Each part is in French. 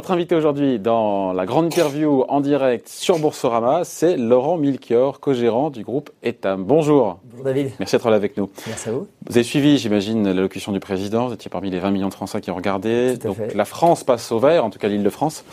Votre invité aujourd'hui dans la grande interview en direct sur Boursorama, c'est Laurent Milchior, co-gérant du groupe Etam. Bonjour. Bonjour David. Merci d'être là avec nous. Merci à vous. Vous avez suivi, j'imagine, l'allocution du président. Vous étiez parmi les 20 millions de Français qui ont regardé. Tout à fait. la France passe au vert, en tout cas l'île de France.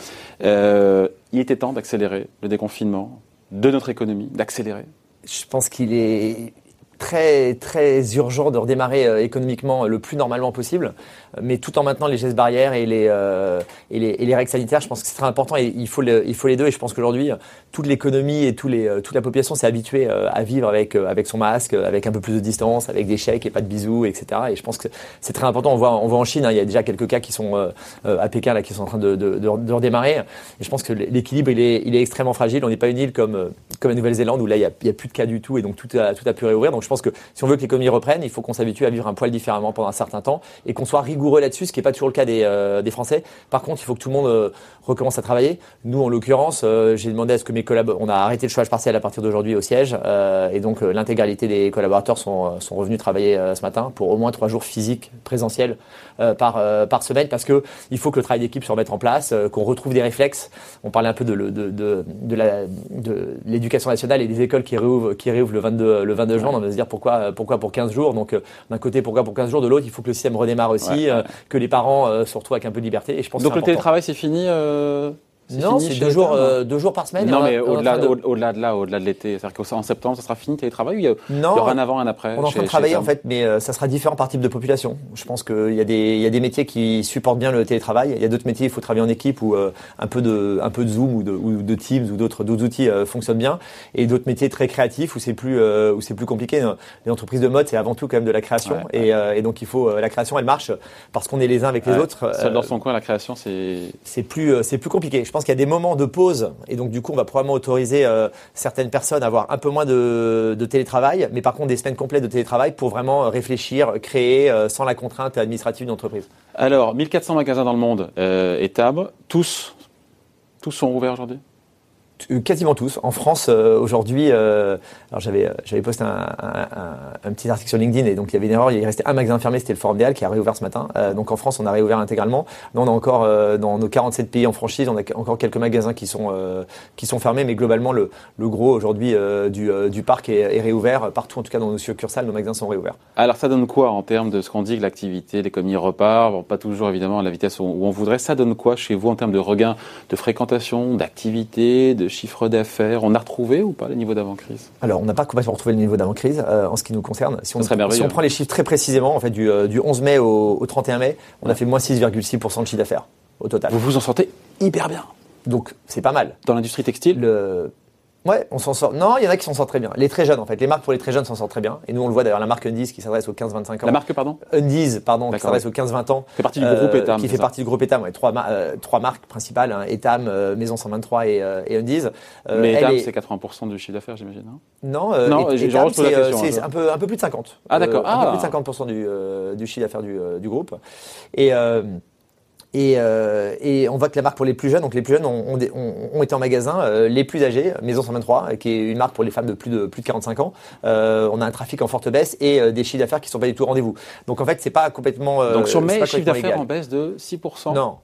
Euh, il était temps d'accélérer le déconfinement de notre économie, d'accélérer. Je pense qu'il est très très urgent de redémarrer euh, économiquement le plus normalement possible, mais tout en maintenant les gestes barrières et les, euh, et les, et les règles sanitaires. Je pense que c'est très important et il faut, il faut les deux. Et je pense qu'aujourd'hui, toute l'économie et tous les, euh, toute la population s'est habituée euh, à vivre avec, euh, avec son masque, avec un peu plus de distance, avec des chèques et pas de bisous, etc. Et je pense que c'est très important. On voit, on voit en Chine, hein, il y a déjà quelques cas qui sont euh, euh, à Pékin là, qui sont en train de, de, redémarrer. Et je pense que l'équilibre il est, il est extrêmement fragile. On n'est pas une île comme, euh, comme la Nouvelle-Zélande où là il y, a, a plus de cas du tout et donc tout a, tout a pu réouvrir. Je pense que si on veut que l'économie reprenne, il faut qu'on s'habitue à vivre un poil différemment pendant un certain temps et qu'on soit rigoureux là-dessus, ce qui n'est pas toujours le cas des, euh, des Français. Par contre, il faut que tout le monde euh, recommence à travailler. Nous, en l'occurrence, euh, j'ai demandé à ce que mes collaborateurs, on a arrêté le chômage partiel à partir d'aujourd'hui au siège et donc l'intégralité des collaborateurs sont, sont revenus travailler ce matin pour au moins trois jours physiques présentiels par, par semaine parce que il faut que le travail d'équipe se remette en place, qu'on retrouve des réflexes. On parlait un peu de, de, de, de l'éducation nationale et des écoles qui réouvrent, qui réouvrent le 22, le 22 juin. Dire pourquoi, pourquoi pour 15 jours. Donc euh, d'un côté, pourquoi pour 15 jours, de l'autre, il faut que le système redémarre aussi, Ouais, ouais. euh, que les parents euh, se retrouvent avec un peu de liberté. Et je pense Donc que le télétravail, c'est fini euh, Non, c'est deux jours, euh, deux jours par semaine. Non, mais au-delà de- au- au-delà de là, au-delà de l'été. C'est-à-dire qu'en septembre, ça sera fini le télétravail ou il y, a, Non, il y aura un avant, un après On est en train de travailler en fait, mais euh, ça sera différent par type de population. Je pense qu'il y a des il y a des métiers qui supportent bien le télétravail. Il y a d'autres métiers il faut travailler en équipe où euh, un peu de un peu de Zoom ou de, ou de Teams ou d'autres outils euh, fonctionnent bien. Et d'autres métiers très créatifs où c'est plus euh, où c'est plus compliqué. Les entreprises de mode c'est avant tout quand même de la création Ouais, et, euh, et donc il faut euh, la création elle marche parce qu'on est les uns avec les Ouais. autres. Seul dans son coin, la création, c'est. c'est plus euh, c'est plus compliqué. Je pense qu'il y a des moments de pause et donc du coup on va probablement autoriser euh, certaines personnes à avoir un peu moins de, télétravail, mais par contre des semaines complètes de télétravail pour vraiment euh, réfléchir, créer euh, sans la contrainte administrative d'une entreprise. Alors, 1400 magasins dans le monde, euh, tous, tous sont ouverts aujourd'hui? Quasiment tous. En France, euh, aujourd'hui, euh, alors j'avais euh, posté un, petit article sur LinkedIn et donc il y avait une erreur. Il restait un magasin fermé, c'était le Forum des qui a réouvert ce matin. Euh, donc en France, on a réouvert intégralement. Nous, on a encore euh, dans nos 47 pays en franchise, on a encore quelques magasins qui sont euh, qui sont fermés, mais globalement le, le gros aujourd'hui euh, du, euh, du parc est, réouvert partout. En tout cas, dans nos succursales, nos magasins sont réouverts. Alors, ça donne quoi en termes de ce qu'on dit que l'activité, l'économie repart Bon, pas toujours évidemment à la vitesse où on voudrait. Ça donne quoi chez vous en termes de regain de fréquentation, d'activité, de chiffre d'affaires On a retrouvé ou pas les niveaux d'avant-crise Alors, on n'a pas complètement retrouvé le niveau d'avant-crise euh, en ce qui nous concerne. Si on, si on prend les chiffres très précisément, en fait, du, euh, du 11 mai au, au 31 mai, on a fait moins 6,6% de chiffre d'affaires au total. Vous vous en sortez hyper bien. Donc, c'est pas mal. Dans l'industrie textile, Le... Ouais, on s'en sort. Non, il y en a qui s'en sortent très bien. Les très jeunes, en fait. Les marques pour les très jeunes s'en sortent très bien. Et nous, on le voit d'ailleurs, la marque Undies qui s'adresse aux 15-25 ans. la marque, pardon? Undies, pardon, qui s'adresse aux 15-20 ans. fait partie du Euh, groupe Etam. Qui fait ça partie du groupe Etam, ouais. Trois, ma- euh, trois marques principales, hein, Etam, euh, Maison 123 et, euh, et Undies. Euh, Mais Etam, est- c'est 80% du chiffre d'affaires, j'imagine. hein? Non, euh, Non, Etam, c'est euh, hein, un, peu, un peu plus de 50. Ah, d'accord. Euh, un peu Ah. plus de 50% du, euh, du chiffre d'affaires du, euh, du groupe. Et, euh, et, euh, et on voit que la marque pour les plus jeunes, donc les plus jeunes ont, ont, des- ont- ont été en magasin, euh, les plus âgés, Maison 123, euh, qui est une marque pour les femmes de plus de, plus de 45 ans. Euh, on a un trafic en forte baisse et des chiffres d'affaires qui sont pas du tout au rendez-vous. Donc en fait, c'est pas complètement. Donc sur mai, chiffre d'affaires en baisse de 6%. Non.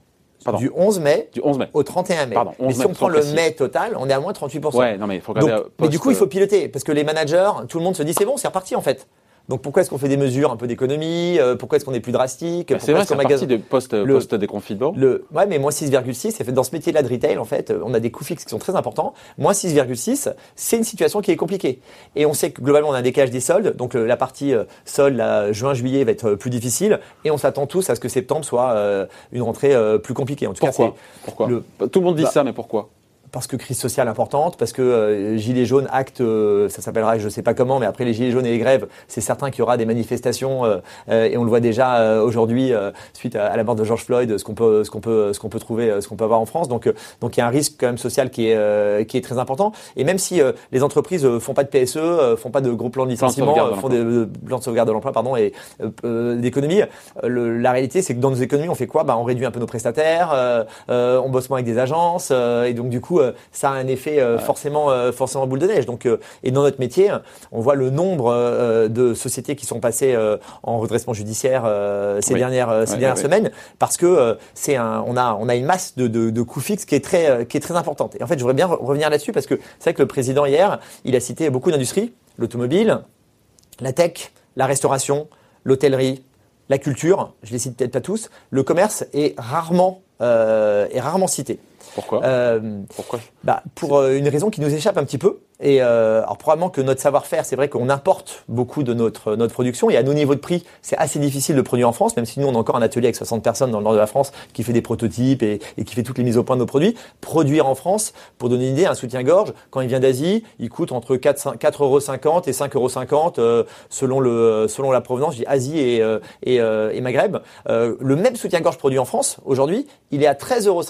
Pardon. Du 11 mai Du 11 mai. au 31 mai. Pardon, 11 Mais si mai, on prend le mai total, on est à moins 38%. Ouais, non mais il faut regarder. mais du coup, il faut piloter parce que les managers, tout le monde se dit c'est bon, c'est reparti en fait. Donc pourquoi est-ce qu'on fait des mesures un peu d'économie euh, Pourquoi est-ce qu'on est plus drastique Bah, C'est Pourquoi vrai, est-ce c'est magasin- de post, Le- post déconfinement. le, ouais, mais moins 6,6, c'est fait dans ce métier-là de retail, en fait, euh, on a des coûts fixes qui sont très importants. Moins 6,6, c'est une situation qui est compliquée. Et on sait que globalement, on a un décalage des soldes. Donc, euh, la partie solde, juin-juillet, va être plus difficile. Et on s'attend tous à ce que septembre soit une rentrée plus compliquée. En tout cas, Pourquoi? le- Tout le monde dit Bah, ça, mais pourquoi? Parce que crise sociale importante, parce que euh, Gilets jaunes acte, euh, ça s'appellera je sais pas comment, mais après les Gilets jaunes et les grèves, c'est certain qu'il y aura des manifestations euh, euh, et on le voit déjà euh, aujourd'hui euh, suite à, à la mort de George Floyd, ce qu'on peut, ce qu'on peut, ce qu'on peut trouver, ce qu'on peut avoir en France. Donc, euh, donc il y a un risque quand même social qui est, euh, qui est très important. Et même si euh, les entreprises font pas de PSE, euh, font pas de gros plans de licenciement, sauvegarde de font des plans de sauvegarde de l'emploi, pardon, et d'économie, la réalité c'est que dans nos économies, on fait quoi? Bah, on réduit un peu nos prestataires, on bosse moins avec des agences, euh, et donc du coup, ça a un effet forcément, forcément boule de neige. Donc, et dans notre métier, on voit le nombre de sociétés qui sont passées en redressement judiciaire ces dernières, ces dernières semaines, parce que c'est un, on a, on a une masse de, de, de coûts fixes qui est très, qui est très importante. Et en fait, je voudrais bien revenir là-dessus parce que c'est vrai que le président hier, il a cité beaucoup d'industries, l'automobile, la tech, la restauration, l'hôtellerie, la culture, je les cite peut-être pas tous, le commerce est rarement, euh, est rarement cité. Pourquoi? Euh, Pourquoi? bah, Pour euh, une raison qui nous échappe un petit peu. Et euh, alors probablement que notre savoir-faire, c'est vrai qu'on importe beaucoup de notre notre production et à nos niveaux de prix, c'est assez difficile de produire en France, même si nous on a encore un atelier avec 60 personnes dans le nord de la France qui fait des prototypes et, et qui fait toutes les mises au point de nos produits. Produire en France, pour donner une idée, un soutien-gorge, quand il vient d'Asie, il coûte entre 4,50 euros et 5,50 euros euh, selon le selon la provenance, je dis Asie et et, et Maghreb. le même soutien-gorge produit en France aujourd'hui, il est à 13,50 euros.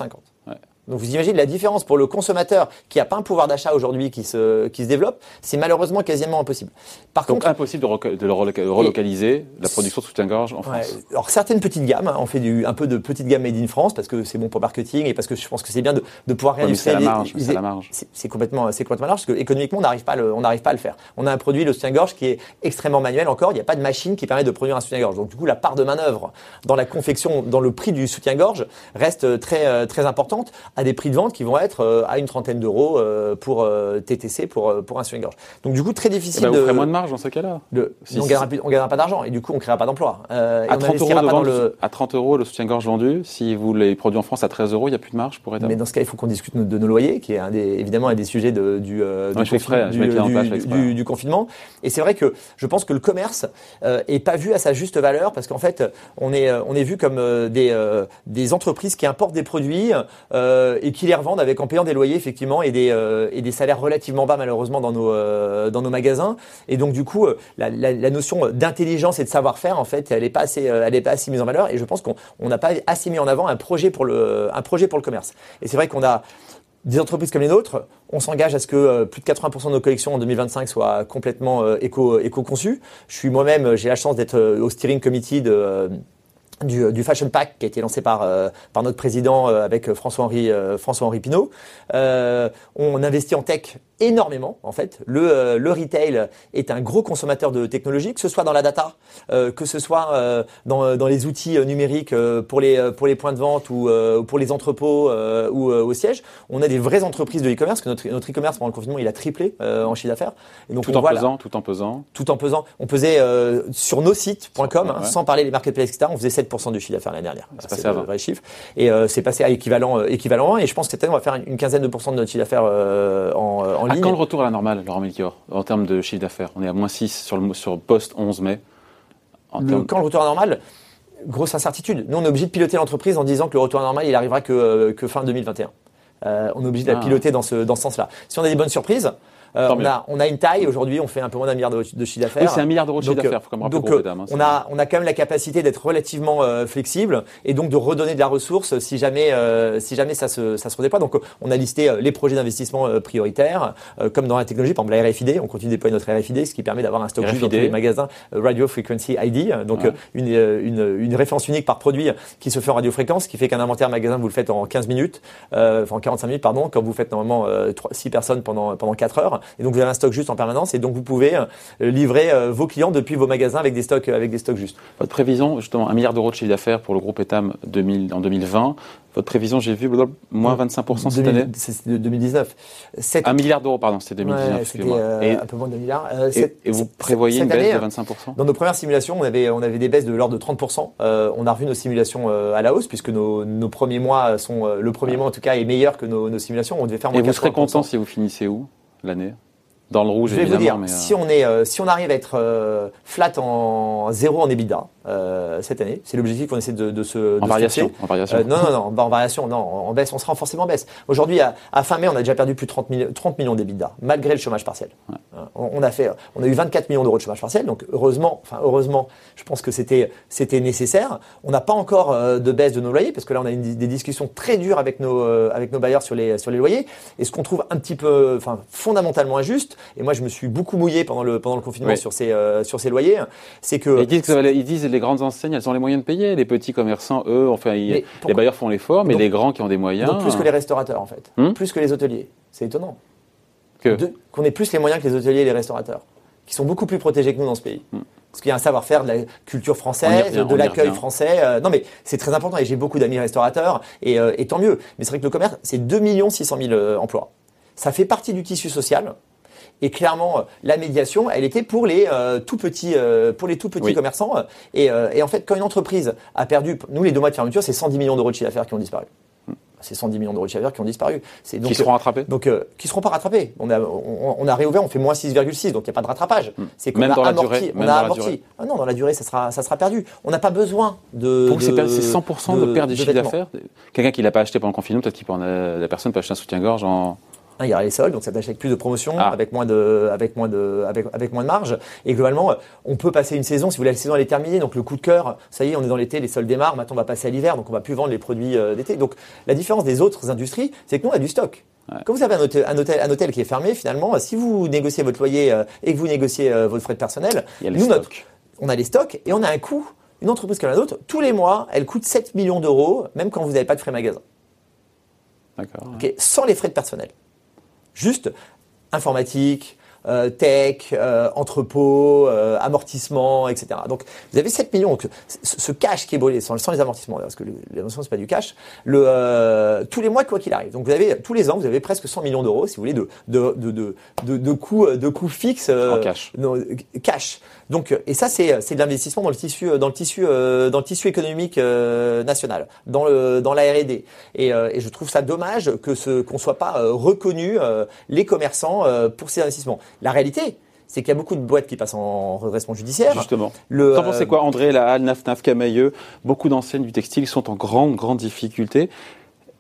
Donc vous imaginez la différence pour le consommateur qui n'a pas un pouvoir d'achat aujourd'hui qui se, qui se développe, c'est malheureusement quasiment impossible. Par Donc contre, impossible de, de relocaliser la production de soutien-gorge en France. alors certaines petites gammes, hein, on fait du, un peu de petites gammes made in France parce que c'est bon pour marketing et parce que je pense que c'est bien de, de pouvoir réindustrialiser. c'est la marge. C'est complètement, c'est complètement large parce que économiquement on n'arrive pas, on n'arrive pas à le faire. On a un produit le soutien-gorge qui est extrêmement manuel encore. Il n'y a pas de machine qui permet de produire un soutien-gorge. Donc du coup la part de manœuvre dans la confection, dans le prix du soutien-gorge reste très très importante à des prix de vente qui vont être euh, à une trentaine d'euros euh, pour euh, TTC pour pour un soutien-gorge. Donc du coup très difficile. Eh ben, de... moins de marge dans ce cas-là. Si, on gagnera, on gagnera pas d'argent et du coup on créera pas d'emploi. à, 30 euros le... à 30 euros le soutien-gorge vendu, si vous les produisez en France à 13 euros, il n'y a plus de marge pour Mais dans ce cas, il faut qu'on discute de nos loyers, qui est un des, évidemment un des sujets de, du, du, du, confinement. Et c'est vrai que je pense que le commerce est pas vu à sa juste valeur parce qu'en fait on est on est vu comme des des entreprises qui importent des produits et qui les revendent avec en payant des loyers effectivement et des euh, et des salaires relativement bas malheureusement dans nos euh, dans nos magasins. Et donc du coup, euh, la notion d'intelligence et de savoir-faire en fait, elle est pas assez elle est pas assez mise en valeur. Et je pense qu'on n'a pas assez mis en avant un projet pour le un projet pour le commerce. Et c'est vrai qu'on a des entreprises comme les nôtres, on s'engage à ce que plus de 80% de nos collections en 2025 soient complètement éco, éco-conçues. Je suis moi-même, j'ai la chance d'être au steering committee de, du, du, Fashion Pack qui a été lancé par, euh, par notre président euh, avec François-Henri euh, François-Henri Pinault. on investit en tech énormément en fait. Le, le retail est un gros consommateur de technologie, que ce soit dans la data, que ce soit dans, dans les outils numériques pour les pour les points de vente ou pour les entrepôts ou au siège. On a des vraies entreprises de e-commerce que notre notre e-commerce pendant le confinement il a triplé en chiffre d'affaires. donc tout en pesant, tout en pesant. Tout en pesant. On pesait sur nos sites.com, hein, sans parler des marketplaces etc. On faisait 7% du chiffre d'affaires l'année dernière. C'est le vrai chiffre. Et euh, c'est passé à équivalent, euh, équivalent 1. Et je pense que cette année, on va faire une quinzaine de pourcents de notre chiffre d'affaires euh, en, en ligne. quand le retour à la normale, Laurent Melchior, en termes de chiffre d'affaires? On est à moins 6 sur le sur post 11 mai. Le, Quand le retour à la normale Grosse incertitude. Nous, on est obligé de piloter l'entreprise en disant que le retour à la normale, il arrivera que, que fin 2021. on est obligé de la ah. piloter dans ce, dans ce sens-là. Si on a des bonnes surprises, euh, on, a, on a une taille. Aujourd'hui, on fait un peu moins d'un milliard de, chiffre d'affaires. Oui, c'est un milliard d'euros de chiffre d'affaires. Donc, euh, hein, on a, on a quand même la capacité d'être relativement euh, flexible et donc de redonner de la ressource si jamais, si jamais ça se, ça se redéploie. Donc, on a listé les projets d'investissement prioritaires, comme dans la technologie, par exemple la RFID. On continue de déployer notre RFID, ce qui permet d'avoir un stock juste dans tous les magasins Radio Frequency ID. Donc, une, une, une, référence unique par produit qui se fait en radiofréquence, qui fait qu'un inventaire magasin vous le faites en 15 minutes, enfin en 45 minutes, pardon, quand vous faites normalement 3, 6 personnes pendant pendant 4 heures. Et donc, vous avez un stock juste en permanence et donc vous pouvez euh, livrer euh, vos clients depuis vos magasins avec des stocks, avec des stocks justes. Votre prévision, justement, un milliard d'euros de chiffre d'affaires pour le groupe Etam 2000, en 2020. Votre prévision, j'ai vu, moins 25% cette année C'est 2019. Un milliard d'euros, pardon, c'était 2019. c'était euh, un peu moins de 2 milliards. et, vous prévoyez une baisse de 25% Dans nos premières simulations, on avait, on avait des baisses de l'ordre de 30%. on a revu nos simulations à la hausse, puisque nos, nos premiers mois sont, le premier mois en tout cas, est meilleur que nos, nos simulations. On devait faire moins Et vous serez content si vous finissez où? L'année. Dans le rouge, je vais vous dire, si on est, euh, si on arrive à être euh, flat en zéro en EBITDA euh, cette année, c'est l'objectif qu'on essaie de, de se. En variation. En variation. non, non, non, en variation, non, en baisse, on sera forcément en baisse. Aujourd'hui, à, à, fin mai, on a déjà perdu plus de 30, 30 millions d'EBITDA, malgré le chômage partiel. On, on, a fait, on a eu 24 millions d'euros de chômage partiel, donc heureusement, enfin heureusement, je pense que c'était, c'était nécessaire. On n'a pas encore de baisse de nos loyers, parce que là, on a une, des discussions très dures avec nos, avec nos bailleurs sur les, sur les loyers. Et ce qu'on trouve un petit peu, enfin fondamentalement injuste, et moi je me suis beaucoup mouillé pendant le pendant le confinement sur ces euh, sur ces loyers, c'est que ils disent, ils disent les grandes enseignes, elles ont les moyens de payer. Les petits commerçants, eux, enfin, ils- les bailleurs font l'effort, mais Donc- les grands qui ont des moyens. Donc plus que les restaurateurs en fait, Hmm plus que les hôteliers. C'est étonnant. que- De- Qu'on ait plus les moyens que les hôteliers et les restaurateurs, qui sont beaucoup plus protégés que nous dans ce pays. Parce qu'il y a un savoir-faire de la culture française, revient, de l'accueil français. Euh, non mais c'est très important et j'ai beaucoup d'amis restaurateurs et, euh, et tant mieux. Mais c'est vrai que le commerce, c'est 2 600 000 euh, emplois. Ça fait partie du tissu social. Et clairement, euh, la médiation, elle était pour les euh, tout petits, euh, pour les tout petits Oui. commerçants. Et, et en fait, quand une entreprise a perdu, nous les deux mois de fermeture, c'est 110 millions d'euros de chiffre d'affaires qui ont disparu. C'est 110 millions d'euros de chiffre d'affaires qui ont disparu. C'est donc qui seront rattrapés donc, qui seront pas rattrapés. On a, on, on a réouvert, on fait moins 6,6, donc il n'y a pas de rattrapage. C'est qu'on Hmm. Même a dans la durée, on a amorti. Ah non, dans la durée, ça sera, ça sera perdu. On n'a pas besoin de. Vous, c'est de- pas- c'est 100% de, perte du chiffre vêtements. d'affaires? Quelqu'un qui l'a pas acheté pendant le confinement, peut-être a- la personne peut acheter un soutien-gorge en. Hein, il y aura les soldes, donc ça t'achète avec plus de promotion, Ah. avec moins de, avec moins de, avec, avec moins de marge. Et globalement, euh, on peut passer une saison. Si vous voulez, la saison elle est terminée, donc le coup de cœur, ça y est, on est dans l'été, les soldes démarrent. Maintenant, on va passer à l'hiver, donc on va plus vendre les produits euh, d'été. Donc la différence des autres industries, c'est que nous, on a du stock. Quand vous avez un hôtel, un, hôtel, un hôtel qui est fermé, finalement, euh, si vous négociez votre loyer et que vous négociez votre frais de personnel, nous, notre- on a les stocks et on a un coût. Une entreprise comme la nôtre, tous les mois, elle coûte 7 millions d'euros, même quand vous n'avez pas de frais magasin. D'accord. Ok, sans les frais de personnel. Juste informatique, euh, tech, euh, entrepôt, euh, amortissement, etc. Donc vous avez 7 millions. Donc, ce, cash qui est brûlé, sans, sans les amortissements, parce que amortissements c'est pas du cash, le, euh, tous les mois quoi qu'il arrive. Donc vous avez tous les ans, vous avez presque 100 millions d'euros, si vous voulez, de de de de, de, de coûts de coûts fixes euh, En cash. non, euh, cash. Donc euh, et ça c'est c'est de l'investissement dans le tissu euh, dans le tissu euh, dans le tissu économique euh, national, dans le dans la R&D. Et, euh, et je trouve ça dommage que ce qu'on soit pas euh, reconnu euh, les commerçants euh, pour ces investissements. La réalité, c'est qu'il y a beaucoup de boîtes qui passent en redressement judiciaire. Justement. Le, T'en pensez euh, quoi, André, La Halle, Naf Naf, Camailleux Beaucoup d'enseignes du textile sont en grande, grande difficulté.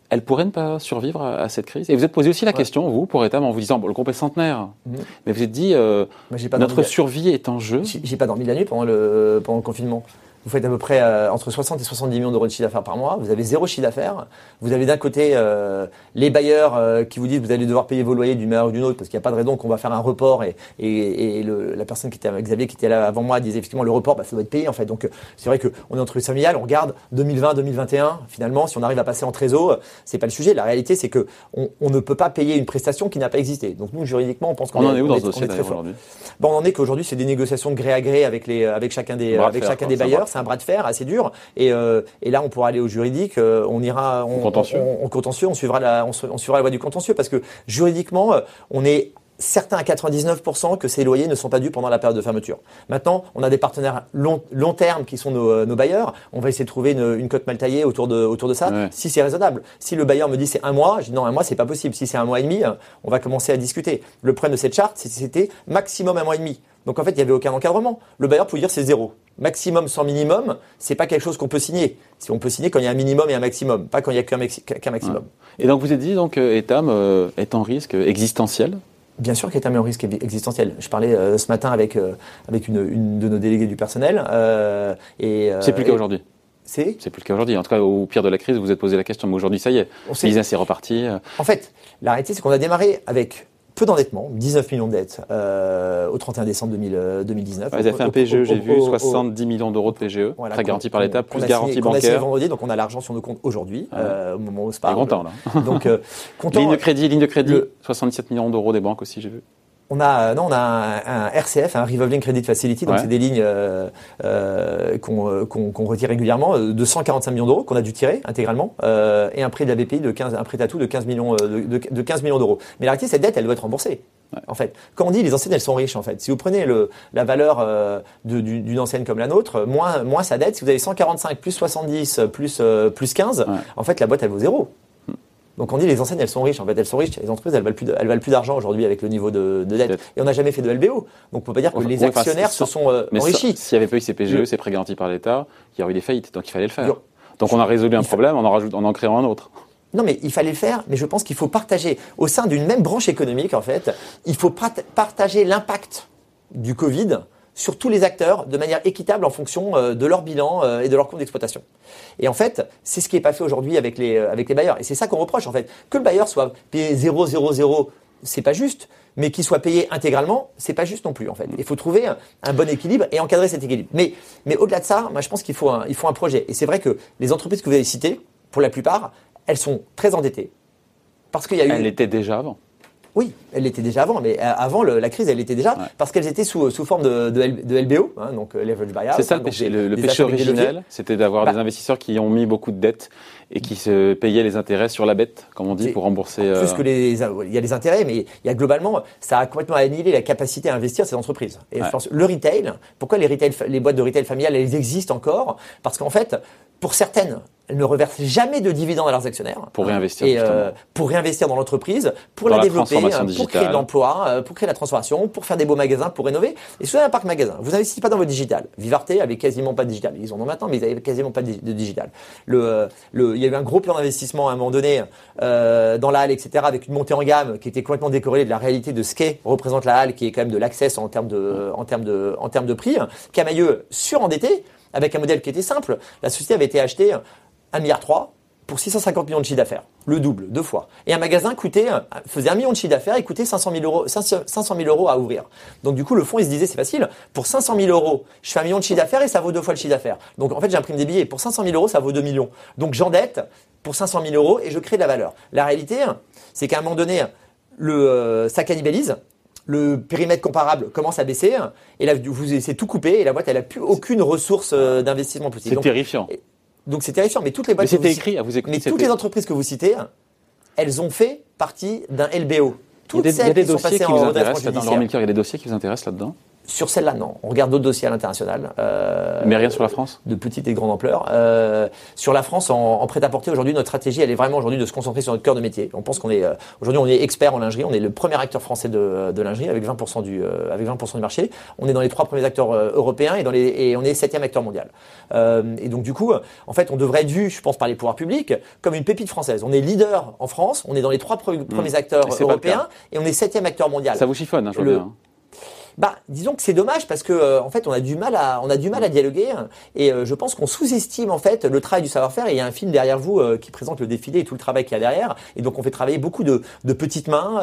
Elles pourraient ne pas survivre à, à cette crise? Et vous êtes posé aussi la question, vous, pour Etam, en vous disant, bon, le groupe est centenaire. Mhm. Mais vous êtes dit, euh, Moi, j'ai pas notre survie est en jeu. J'ai j'ai pas dormi de la nuit pendant le, pendant le confinement. Vous faites à peu près euh, entre 60 et 70 millions d'euros de chiffre d'affaires par mois. Vous avez zéro chiffre d'affaires. Vous avez d'un côté euh, les bailleurs euh, qui vous disent que vous allez devoir payer vos loyers d'une manière ou d'une autre parce qu'il n'y a pas de raison qu'on va faire un report. Et, et, et le- la personne qui était Xavier qui était là avant moi disait effectivement le report, bah, ça doit être payé en fait. Donc euh, c'est vrai qu'on est entre les familiales, on regarde 2020-2021. Finalement, si on arrive à passer en trésor, c'est pas le sujet. La réalité, c'est que on, on ne peut pas payer une prestation qui n'a pas existé. Donc nous juridiquement, on pense qu'on On en est où dans ce dossier on est très fort. aujourd'hui? Bon, on en est qu'aujourd'hui, c'est des négociations de gré à gré avec les, avec chacun des, avec chacun quoi. des bailleurs. C'est un bras de fer assez dur. Et, euh, et là, on pourra aller au juridique. euh, on ira, on, Contentieux. on, on- contentieux. On suivra la, on, on suivra la voie du contentieux parce que juridiquement, euh, on est certain à 99% que ces loyers ne sont pas dus pendant la période de fermeture. Maintenant, on a des partenaires long, long terme qui sont nos, euh, nos bailleurs. On va essayer de trouver une, une cote mal taillée autour de, autour de ça, Ouais. si c'est raisonnable. Si le bailleur me dit c'est un mois, je dis non, un mois c'est pas possible. Si c'est un mois et demi, euh, on va commencer à discuter. Le problème de cette charte, c'était maximum un mois et demi. Donc en fait, il n'y avait aucun encadrement. Le bailleur pouvait dire c'est zéro. Maximum sans minimum, c'est pas quelque chose qu'on peut signer. Si on peut signer quand il y a un minimum et un maximum, pas quand il y a qu'un maxi- qu'un maximum. Et donc vous êtes dit, donc, euh, Etam est en risque existentiel? Bien sûr qu'il y a un risque existentiel. Je parlais euh, ce matin avec, euh, avec une, une de nos délégués du personnel. euh, et, C'est plus le cas aujourd'hui. C'est C'est plus le cas aujourd'hui. En tout cas, au pire de la crise, vous vous êtes posé la question. Mais aujourd'hui, ça y est. On business est reparti. En fait, la réalité, c'est qu'on a démarré avec peu d'endettement, 19 millions de dettes euh, au 31 décembre 2000, euh, 2019. Vous avez fait un PGE, j'ai vu, au- 70 millions d'euros de PGE, Voilà, très garanti par l'État, plus garantie signé- qu'on a signé bancaire. vendredi, donc on a l'argent sur nos comptes aujourd'hui, euh, au moment où on se On parle. content, là. Donc, euh, content. Ligne de crédit, ligne de crédit, Le- 67 millions d'euros des banques aussi, j'ai vu. On a, non, on a un, un RCF, un Revolving Credit Facility, donc Ouais. c'est des lignes euh, euh, qu'on euh, qu'on- retire régulièrement, euh, de 145 millions d'euros qu'on a dû tirer intégralement, euh, et un prêt de la BPI de 15, un prêt à tout de 15 millions, euh, de, de- de 15 millions d'euros. Mais la réalité, cette dette, elle doit être remboursée. En fait, quand on dit les enseignes, elles sont riches. En fait, si vous prenez le, la valeur euh, d'une enseigne comme la nôtre, moins, moins sa dette, si vous avez 145 plus 70 plus euh, plus 15, Ouais. en fait, la boîte elle vaut zéro. Donc on dit les enseignes elles sont riches, en fait elles sont riches, les entreprises elles valent plus, de- elles valent plus d'argent aujourd'hui avec le niveau de, de dette. Et on n'a jamais fait de LBO, donc on peut pas dire que Enfin, les enfin, actionnaires se sont euh, Mais enrichis. s'il n'y avait pas eu ces PGE, ces prêts garantis par l'État, il y aurait eu des faillites, donc il fallait le faire. Donc on a résolu un Il fa- problème en en, rajoute- en en créant un autre. Non mais il fallait le faire, mais je pense qu'il faut partager. Au sein d'une même branche économique en fait, il faut partager l'impact du Covid sur tous les acteurs de manière équitable en fonction euh, de leur bilan euh, et de leur compte d'exploitation. Et en fait, c'est ce qui n'est pas fait aujourd'hui avec les, euh, avec les bailleurs. Et c'est ça qu'on reproche en fait. Que le bailleur soit payé 0,00 c'est pas juste. Mais qu'il soit payé intégralement, c'est pas juste non plus en fait. Il faut trouver un, bon équilibre et encadrer cet équilibre. Mais, mais au-delà de ça, moi je pense qu'il faut un, faut un projet. Et c'est vrai que les entreprises que vous avez citées, pour la plupart, elles sont très endettées. Parce qu'il y a eu. Elles l'étaient déjà avant. Oui, elle l'était déjà avant, mais euh, avant la crise, elle l'était déjà parce qu'elles étaient sous, sous forme de, de, LBO, hein, donc euh, leverage buyout. C'est ça le péché. le, péché originel, c'était d'avoir bah des investisseurs qui ont mis beaucoup de dettes et qui se payaient les intérêts sur la bête, comme on dit, pour rembourser. Plus euh, que les, il y a les intérêts, mais il y a globalement, ça a complètement annihilé la capacité à investir ces entreprises. Et je pense le retail, pourquoi les retail, les boîtes de retail familiales, elles existent encore? Parce qu'en fait, pour certaines, ne reversent jamais de dividendes à leurs actionnaires. Pour réinvestir. Et, euh, pour réinvestir dans l'entreprise, pour la, développer, euh, pour créer de l'emploi, euh, pour créer la transformation, pour faire des beaux magasins, pour rénover. Et souvent un parc magasin, vous n'investissez pas dans votre digital. Vivarte avait quasiment pas de digital. Ils en ont maintenant, mais ils n'avaient quasiment pas de, digital. Le, le, il y a eu un gros plan d'investissement à un moment donné euh, dans la halle, etc., avec une montée en gamme qui était complètement décorrélée de la réalité de ce qu'est représente la halle, qui est quand même de l'accès en termes de, en termes de, en termes de prix. Camailleux surendetté avec un modèle qui était simple. La société avait été achetée 1,3 milliard pour 650 millions de chiffre d'affaires, le double, deux fois. Et un magasin coûtait, faisait un million de chiffre d'affaires et coûtait 500 000 euros, 500 000 euros à ouvrir. Donc du coup, le fonds, il se disait, c'est facile, pour 500 000 euros, je fais un million de chiffre d'affaires et ça vaut deux fois le chiffre d'affaires. Donc en fait, j'imprime des billets. Pour 500 000 euros, ça vaut 2 millions. Donc j'endette pour 500 000 euros et je crée de la valeur. La réalité, c'est qu'à un moment donné, le, euh, ça cannibalise le périmètre comparable commence à baisser, et là, vous c'est tout coupé, et la boîte, elle n'a plus aucune ressource euh, d'investissement possible. C'est terrifiant. Donc c'est terrifiant, mais toutes les boîtes. Mais c'était écrit, à vous écouter. Mais toutes les entreprises que vous citez, elles ont fait partie d'un LBO. Toutes il y a des, dossiers qui vous intéressent là-dedans. il y a des dossiers qui vous intéressent là-dedans? Sur celle-là, non. On regarde d'autres dossiers à l'international. Euh, Mais rien sur la France? De petite et grande ampleur. Euh, sur la France, en, en prêt-à-porter, aujourd'hui, notre stratégie, elle est vraiment aujourd'hui de se concentrer sur notre cœur de métier. On pense qu'on est, euh, aujourd'hui, on est expert en lingerie. On est le premier acteur français de, de lingerie avec 20% du, euh, avec 20% du marché. On est dans les trois premiers acteurs euh, européens et, dans les, et on est septième acteur mondial. et donc, du coup, en fait, on devrait être vu, je pense, par les pouvoirs publics comme une pépite française. On est leader en France. On est dans les trois mmh. premiers acteurs européens et on est septième acteur mondial. Ça vous chiffonne, hein, je vois bien. Hein. Bah, disons que c'est dommage parce que euh, en fait, on a du mal à, on a du mal à dialoguer et euh, je pense qu'on sous-estime en fait le travail du savoir-faire. Il y a un film derrière vous euh, qui présente le défilé et tout le travail qu'il y a derrière. Et donc, on fait travailler beaucoup de, de petites mains,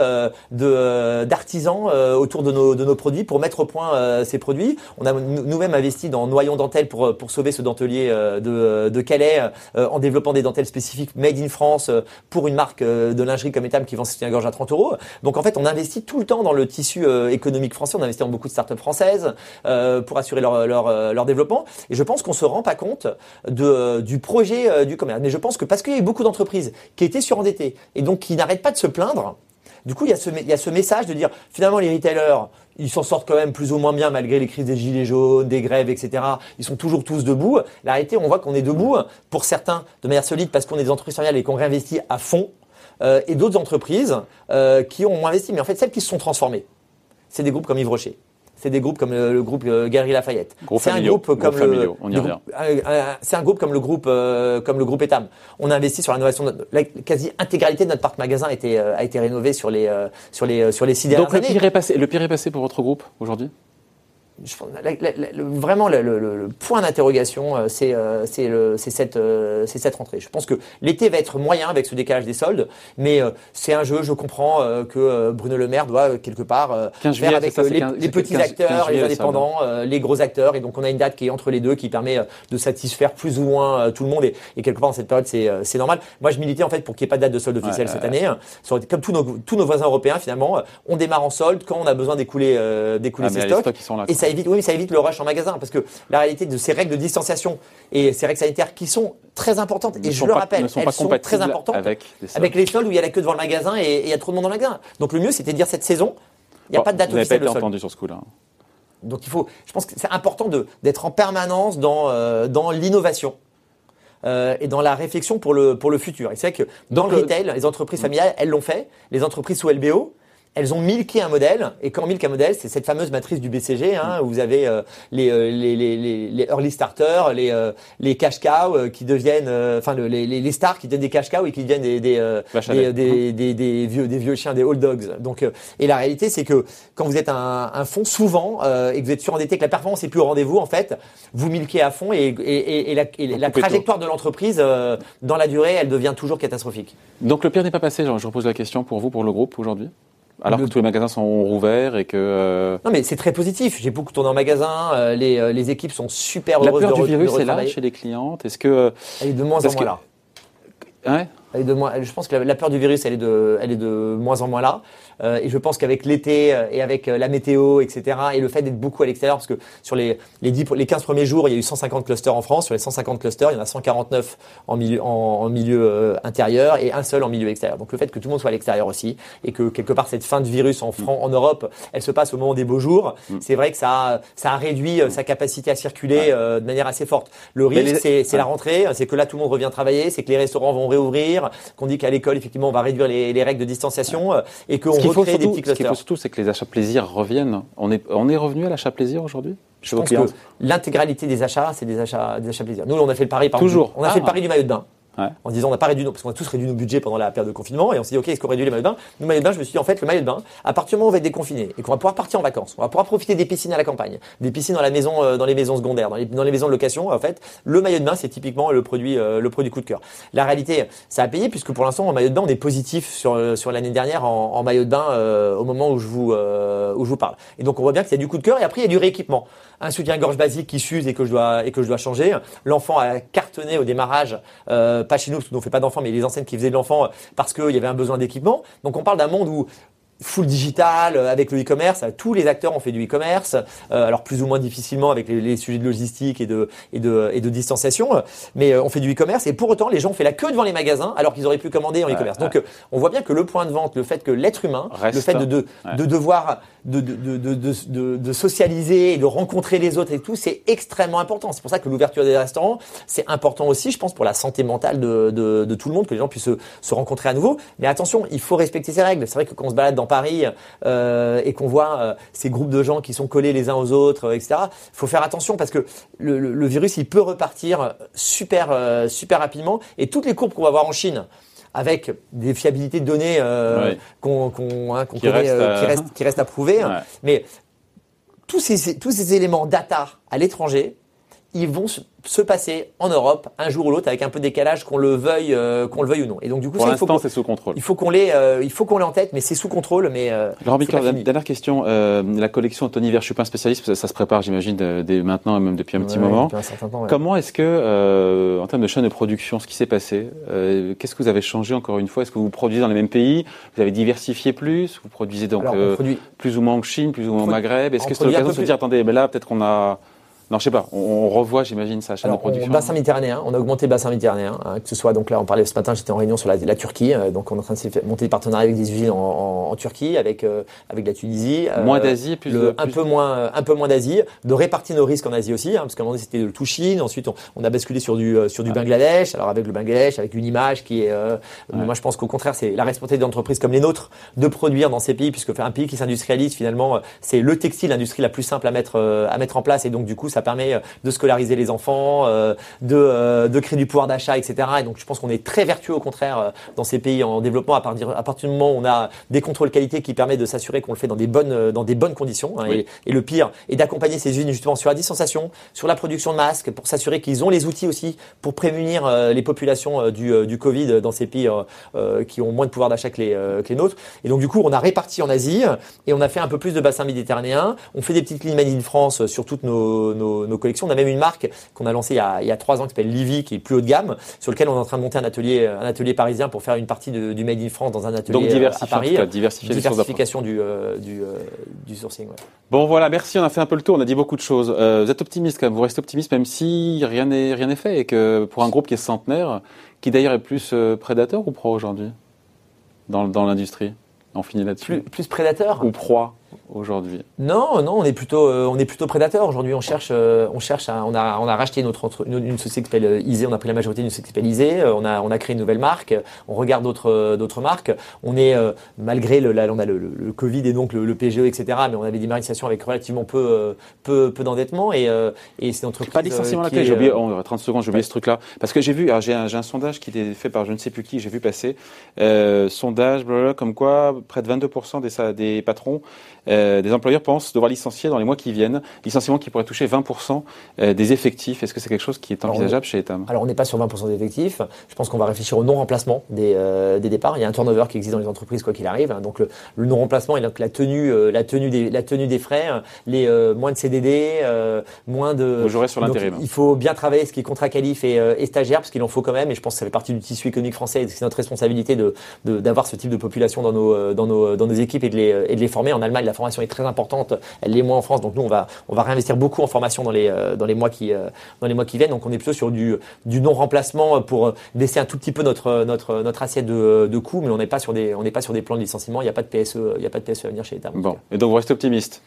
de d'artisans autour de nos, de nos produits pour mettre au point ces produits. On a nous-mêmes investi dans Noyon Dentelle pour pour sauver ce dentelier de, de Calais en développant des dentelles spécifiques made in France pour une marque de lingerie comme Etam qui vend une gorge à 30 euros. Donc, en fait, on investit tout le temps dans le tissu économique français. Dans beaucoup de startups françaises euh, pour assurer leur, euh, leur, développement. Et je pense qu'on se rend pas compte de, euh, du projet du commerce. Mais je pense que parce qu'il y a eu beaucoup d'entreprises qui étaient surendettées et donc qui n'arrêtent pas de se plaindre, du coup, il y, a ce, il y a ce message de dire finalement les retailers, ils s'en sortent quand même plus ou moins bien malgré les crises des gilets jaunes, des grèves, etc. Ils sont toujours tous debout. La réalité, on voit qu'on est debout pour certains de manière solide parce qu'on est des entreprises familiales et qu'on réinvestit à fond. Et d'autres entreprises qui ont moins investi, mais en fait celles qui se sont transformées, c'est des groupes comme Yves Rocher c'est des groupes comme le, groupe euh, Galerie Lafayette. C'est un groupe comme le. Euh, euh, c'est un groupe comme le groupe comme le groupe Etam. On a investi sur l'innovation. La quasi intégralité de notre parc magasin a été a été rénové sur les sur les sur les six dernières Donc, années. Le pire est passé. Le pire est passé pour votre groupe aujourd'hui? Je, vraiment le, point d'interrogation, euh, c'est euh, cette, euh, cette rentrée. Je pense que l'été va être moyen avec ce décalage des soldes, mais c'est un jeu. Je comprends que Bruno Le Maire doit quelque part faire avec les, petits acteurs, les indépendants, les gros acteurs, et donc on a une date qui est entre les deux, qui permet de satisfaire plus ou moins tout le monde. Et, quelque part dans cette période, c'est normal. Moi, je militais en fait pour qu'il n'y ait pas de date de solde officielle cette année. Comme tous nos, tous nos voisins européens, finalement, on démarre en solde quand on a besoin d'écouler d'écouler ah, ses stocks. et ça évite, oui, mais ça évite le rush en magasin parce que la réalité de ces règles de distanciation et ces règles sanitaires qui sont très importantes, et je le rappelle, elles sont très importantes avec les, soldes où il y a la queue devant le magasin et il y a trop de monde dans le magasin. Donc le mieux, c'était de dire cette saison, il n'y a pas de date officielle de solde. entendu sur ce coup-là. Donc il faut, je pense que c'est important d'être en permanence dans, euh, dans l'innovation. Euh, et dans la réflexion pour le, pour le futur. Et c'est vrai que dans le retail, les entreprises familiales, elles l'ont fait. Les entreprises sous LBO, elles ont milqué un modèle, et quand on milque un modèle, c'est cette fameuse matrice du BCG, hein, où vous avez euh, euh, les, les, les, les, early starters, les, euh, les cash cows qui deviennent, enfin les, les, stars qui deviennent des cash cows et qui deviennent des, des, des, des, des, vieux, des vieux chiens, des old dogs. Donc, et la réalité, c'est que quand vous êtes un, un fonds, souvent, et que vous êtes surendetté, que la performance est plus au rendez-vous, en fait, vous milquez à fond et, et, et la, la trajectoire de l'entreprise, dans la durée, elle devient toujours catastrophique. Donc le pire n'est pas passé, genre, je repose la question pour vous, pour le groupe aujourd'hui? Alors Le- que tous les magasins sont rouverts et que euh, Non, mais c'est très positif. J'ai beaucoup tourné en magasin. euh, les, euh, les équipes sont super la heureuses peur de, du virus est là chez les clientes. Est-ce que Elle est de moins en moins que- là. ouais, Elle est de moins, je pense que la, peur du virus, elle est de, elle est de moins en moins là. Euh, et je pense qu'avec l'été euh, et avec euh, la météo, etc., et le fait d'être beaucoup à l'extérieur, parce que sur les, les, 10, les 15 premiers jours, il y a eu 150 clusters en France. Sur les 150 clusters, il y en a 149 en milieu, en, en milieu euh, intérieur et un seul en milieu extérieur. Donc le fait que tout le monde soit à l'extérieur aussi et que quelque part cette fin de virus en, Fran- en Europe, elle se passe au moment des beaux jours, c'est vrai que ça a, ça a réduit euh, sa capacité à circuler euh, de manière assez forte. Le risque, les- c'est la rentrée, c'est que là tout le monde revient travailler, c'est que les restaurants vont réouvrir, qu'on dit qu'à l'école effectivement on va réduire les, les règles de distanciation euh, et qu'on qu'il faut recrée des surtout, petits ce qu'il clusters. faut surtout, c'est que les achats plaisir reviennent. On est, on est revenu à l'achat plaisir aujourd'hui Je pense que l'intégralité des achats, c'est des achats, des achats plaisir. Nous, on a fait le pari, par Toujours. exemple, on a Ah. fait le pari du maillot de bain. En disant, on n'a pas réduit, nos- parce qu'on a tous réduit nos budgets pendant la période de confinement, et on s'est dit, ok, est-ce qu'on réduit les maillots de bain? Le maillot de bain, je me suis dit, en fait, le maillot de bain, à partir du moment où on va être déconfiné et qu'on va pouvoir partir en vacances, on va pouvoir profiter des piscines à la campagne, des piscines dans la maison, euh, dans les maisons secondaires, dans les, dans les maisons de location, en fait, le maillot de bain, c'est typiquement le produit, euh, le produit coup de cœur. La réalité, ça a payé, puisque pour l'instant, en maillot de bain, on est positif sur, euh, sur l'année dernière en, en maillot de bain euh, au moment où je vous, euh, où je vous parle. Et donc, on voit bien qu'il y a du coup de cœur, et après, il y a du rééquipement. Un soutien-gorge basique qui s'use et que je dois, et que je dois changer. L'enfant a cartonné au démarrage, euh, pas chez nous, parce que nous on fait pas d'enfants, mais les enseignes qui faisaient de l'enfant euh, parce qu'il y avait un besoin d'équipement. Donc on parle d'un monde où full digital euh, avec le e-commerce. Euh, Tous les acteurs ont fait du e-commerce, euh, alors plus ou moins difficilement avec les, les sujets de logistique et de et de et de distanciation, mais euh, on fait du e-commerce et pour autant les gens ont fait la queue devant les magasins alors qu'ils auraient pu commander en e-commerce. Donc on voit bien que le point de vente, le fait que l'être humain, Reste. le fait de de, Ouais. de devoir de, de, socialiser et de rencontrer les autres et tout, c'est extrêmement important. C'est pour ça que l'ouverture des restaurants, c'est important aussi, je pense, pour la santé mentale de, de, de tout le monde, que les gens puissent se, se rencontrer à nouveau. Mais attention, il faut respecter ces règles. C'est vrai que quand on se balade dans Paris euh, et qu'on voit euh, ces groupes de gens qui sont collés les uns aux autres, etc., il faut faire attention parce que le, le- le virus, il peut repartir super, euh, super rapidement. Et toutes les courbes qu'on va voir en Chine, avec des fiabilités de données euh, qu'on hein, Qui connaît, restent euh, à- qui restent qui restent à prouver. Ouais. Mais tous ces, tous ces éléments data à l'étranger, ils vont se, se passer en Europe un jour ou l'autre avec un peu de décalage qu'on le veuille, euh, qu'on le veuille ou non. Et donc du coup, Pour ça, il faut l'instant, qu'on c'est sous contrôle. il faut qu'on l'ait, euh, il faut qu'on l'ait en tête, mais c'est sous contrôle. Mais euh, la- fini. dernière question. Euh, la collection Tony Hiver, je suis pas un spécialiste, ça, ça se prépare, j'imagine, dès maintenant et même depuis un petit Ouais, moment. un certain temps, ouais. Comment est-ce que, euh, en termes de chaîne de production, ce qui s'est passé, euh, qu'est-ce que vous avez changé encore une fois? Est-ce que vous produisez dans les mêmes pays? Vous avez diversifié plus? Vous produisez donc Alors, euh, produit- plus ou moins en Chine, plus ou moins au Maghreb? Est-ce que c'est l'occasion de se dire, attendez, mais là, peut-être qu'on a... Non, je sais pas, on, on revoit, j'imagine, sa chaîne Alors, de production. on, bassin méditerranéen, on a augmenté le bassin méditerranéen, hein, que ce soit donc là, on parlait ce matin, j'étais en réunion sur la, la Turquie, euh, donc on est en train de monter des partenariats avec des usines en, en- en Turquie, avec euh, avec la Tunisie, euh, Moins d'Asie, plus le- de- un peu moins un peu moins d'Asie, de répartir nos risques en Asie aussi, hein, parce qu'à un moment donné c'était le tout Chine, ensuite on, on a basculé sur du euh, sur du Bangladesh, alors avec le Bangladesh, avec une image qui est, euh, moi je pense qu'au contraire c'est la responsabilité d'entreprises comme les nôtres de produire dans ces pays, puisque faire un pays qui s'industrialise finalement, euh, c'est le textile, l'industrie la plus simple à mettre euh, à mettre en place, et donc du coup ça permet euh, de scolariser les enfants, euh, de euh, de créer du pouvoir d'achat, etc. Et donc je pense qu'on est très vertueux au contraire dans ces pays en développement à partir à partir du moment où on a des contrôles qualité qui permettent de s'assurer qu'on le fait dans des bonnes dans des bonnes conditions. hein, Oui. et, et le pire est d'accompagner ces usines justement sur la distanciation, sur la production de masques, pour s'assurer qu'ils ont les outils aussi pour prémunir les populations du, du Covid dans ces pays qui ont moins de pouvoir d'achat que les, que les nôtres. Et donc du coup, on a réparti en Asie et on a fait un peu plus de bassins méditerranéens. On fait des petites lignes Made in France sur toutes nos, nos, nos collections. On a même une marque qu'on a lancée il y a, il y a trois ans qui s'appelle Livy, qui est plus haut de gamme, sur lequel on est en train de monter un atelier, un atelier parisien pour faire une partie de- du Made in France dans un atelier Donc euh, à Paris. cas, diversifier. Diversification du, euh, du, euh, du sourcing. ouais. Bon voilà, merci, on a fait un peu le tour, on a dit beaucoup de choses. Euh, vous êtes optimiste quand même, vous restez optimiste même si rien n'est rien n'est fait et que pour un groupe qui est centenaire, qui d'ailleurs est plus prédateur ou proie aujourd'hui dans, dans l'industrie? On finit là-dessus. Plus, plus prédateur? Ou proie aujourd'hui Non, non, on est plutôt, euh, on est plutôt prédateur. Aujourd'hui, on cherche, euh, on cherche, à- on a, on a racheté notre entre- une, une société qui s'appelle euh, Isée. On a pris la majorité d'une société qui s'appelle Isée. Euh, On a, on a créé une nouvelle marque. On regarde d'autres, d'autres marques. On est, euh, malgré le, là, on a le, le- le Covid et donc le, le PGE, etc. Mais on avait des marinisations avec relativement peu, peu, peu d'endettement et, euh, et c'est entreprise. Pas licenciement euh, à qui laquelle, est, j'ai oublié, oh, on aurait 30 secondes, j'ai oublié ce truc-là. Parce que j'ai vu, alors j'ai un, j'ai un sondage qui était fait par je ne sais plus qui, j'ai vu passer, euh, sondage, blablabla, comme quoi près de 22% des, sa- des patrons euh, des employeurs pensent devoir licencier dans les mois qui viennent, licenciement qui pourrait toucher 20% euh, des effectifs. Est-ce que c'est quelque chose qui est envisageable chez Etam? Alors on n'est pas sur 20% des effectifs. Je pense qu'on va réfléchir au non-remplacement des, des, départs. Il y a un turnover qui existe dans les entreprises quoi qu'il arrive. Donc le, non-remplacement et donc la tenue, la tenue des, la tenue des frais, les moins de CDD, moins de. Vous jouerez sur l'intérim. Il faut bien travailler ce qui est contrat qualif et, et stagiaire parce qu'il en faut quand même. Et je pense que ça fait partie du tissu économique français. C'est notre responsabilité de d'avoir ce type de population dans nos dans nos dans nos équipes et de les et de les former. En Allemagne, la formation est très importante. Elle l'est moins en France. Donc nous, on va on va réinvestir beaucoup en formation dans les dans les mois qui dans les mois qui viennent. Donc on est plutôt sur du du non remplacement pour baisser un tout petit peu notre notre notre assiette de, de coûts, mais on n'est pas sur des on n'est pas sur des plans de licenciement. Il n'y a pas de PSE il n'y a pas de PSE à venir chez l'État. Bon. Et donc vous restez optimiste?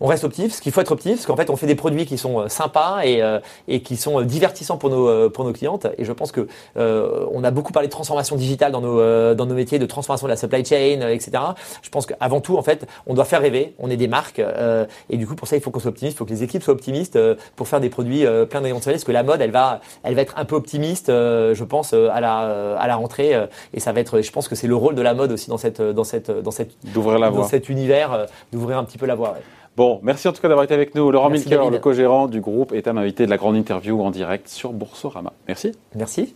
On reste optimiste, parce qu'il faut être optimiste, parce qu'en fait, on fait des produits qui sont euh, sympas et, euh, et qui sont euh, divertissants pour nos, pour nos clientes. Et je pense que on a beaucoup parlé de transformation digitale dans nos, dans nos métiers, de transformation de la supply chain, etc. Je pense qu'avant tout, en fait, on doit faire rêver. On est des marques, et du coup, pour ça, il faut qu'on soit optimiste, il faut que les équipes soient optimistes pour faire des produits plein d'éventualités. Parce que la mode, elle va, elle va être un peu optimiste, je pense, à la, à la rentrée. et ça va être, je pense que c'est le rôle de la mode aussi dans cette, dans cette, dans cette, d'ouvrir la dans cet univers, d'ouvrir un petit peu la voie. Bon, merci en tout cas d'avoir été avec nous. Laurent Milker, le co-gérant du groupe, est un invité de la grande interview en direct sur Boursorama. Merci. Merci.